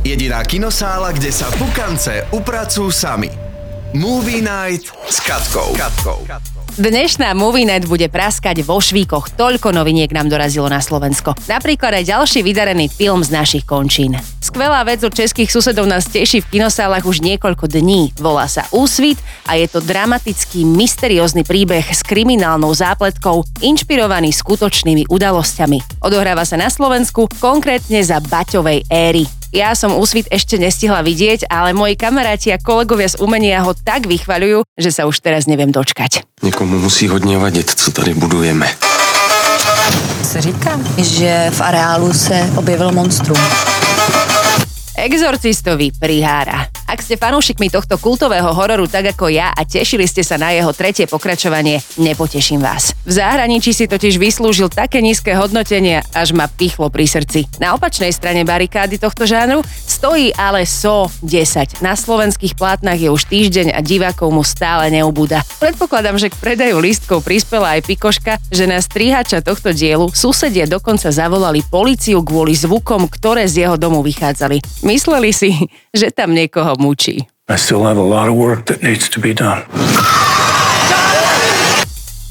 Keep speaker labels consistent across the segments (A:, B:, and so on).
A: Jediná kinosála, kde sa pukance upracujú sami. Movie Night s Katkou. Katkou.
B: Dnešná Movie Night bude praskať vo švíkoch. Toľko noviniek nám dorazilo na Slovensko. Napríklad aj ďalší vydarený film z našich končín. Skvelá vec od českých susedov nás teší v kinosálach už niekoľko dní. Volá sa Úsvit a je to dramatický, mysteriózny príbeh s kriminálnou zápletkou, inšpirovaný skutočnými udalosťami. Odohráva sa na Slovensku, konkrétne za Baťovej éry. Ja som úsvit ešte nestihla vidieť, ale moji kamaráti a kolegovia z umenia ho tak vychvaľujú, že sa už teraz neviem dočkať.
C: Někomu musí hodně vadit, co tady budujeme.
D: se říká, že v areálu se objevil monstrum.
B: Exorcistovi prihára. Ak ste fanúšikmi tohto kultového hororu tak ako ja a tešili ste sa na jeho tretie pokračovanie, nepoteším vás. V zahraničí si totiž vyslúžil také nízke hodnotenie, až ma pichlo pri srdci. Na opačnej strane barikády tohto žánru stojí ale SO 10. Na slovenských plátnach je už týždeň a divákov mu stále neubúda. Predpokladám, že k predaju lístkov prispela aj Pikoška, že na strihača tohto dielu susedia dokonca zavolali policiu kvôli zvukom, ktoré z jeho domu vychádzali. Mysleli si, že tam niekoho mučí.
E: I still have a lot of work that needs to be done.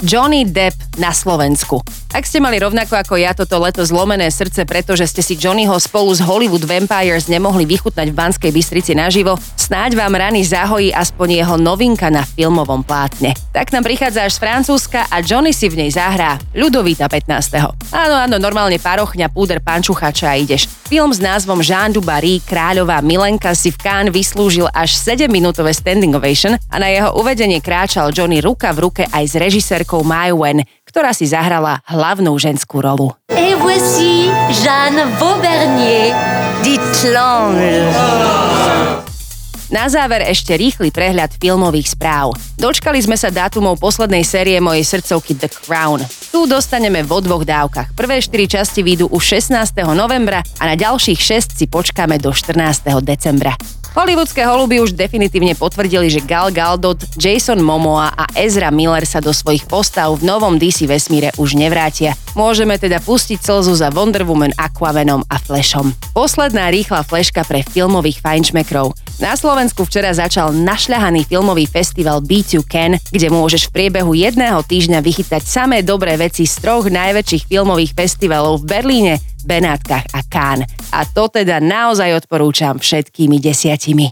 B: Johnny Depp na Slovensku. Ak ste mali rovnako ako ja toto leto zlomené srdce, pretože ste si Johnnyho spolu s Hollywood Vampires nemohli vychutnať v Banskej Bystrici naživo, snáď vám rany zahojí aspoň jeho novinka na filmovom plátne. Tak nám prichádza až z Francúzska a Johnny si v nej zahrá Ľudovíta 15. Áno, áno, normálne parochňa, púder, pančuchača a ideš. Film s názvom Jean du kráľová Milenka si v Cannes vyslúžil až 7-minútové standing ovation a na jeho uvedenie kráčal Johnny ruka v ruke aj s režisérkou Mai Wen, ktorá si zahrala hlavnú ženskú rolu.
F: Et voici Jeanne Vaubernier, dit l'ange.
B: Na záver ešte rýchly prehľad filmových správ. Dočkali sme sa dátumov poslednej série mojej srdcovky The Crown. Tu dostaneme vo dvoch dávkach. Prvé 4 časti výjdu už 16. novembra a na ďalších 6 si počkáme do 14. decembra. Hollywoodske holuby už definitívne potvrdili, že Gal Gadot, Jason Momoa a Ezra Miller sa do svojich postav v novom DC vesmíre už nevrátia. Môžeme teda pustiť slzu za Wonder Woman, Aquavenom a Flashom. Posledná rýchla fleška pre filmových fajnšmekrov. Na Slovensku včera začal našľahaný filmový festival Beat You Can, kde môžeš v priebehu jedného týždňa vychytať samé dobré veci z troch najväčších filmových festivalov v Berlíne, Benátkach a Cannes. A to teda naozaj odporúčam všetkými desiatimi.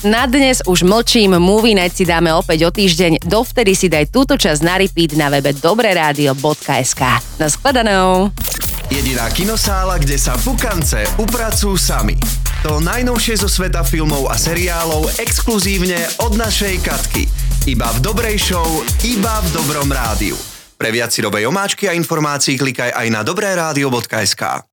B: Na dnes už mlčím, Movie Night si dáme opäť o týždeň, dovtedy si daj túto časť na repeat na webe dobreradio.sk. Naschledanou!
A: Jediná kinosála, kde sa pukance upracujú sami. To najnovšie zo sveta filmov a seriálov exkluzívne od našej Katky. Iba v dobrej show, iba v dobrom rádiu. Pre viac si omáčky a informácií klikaj aj na dobré rádio.sk.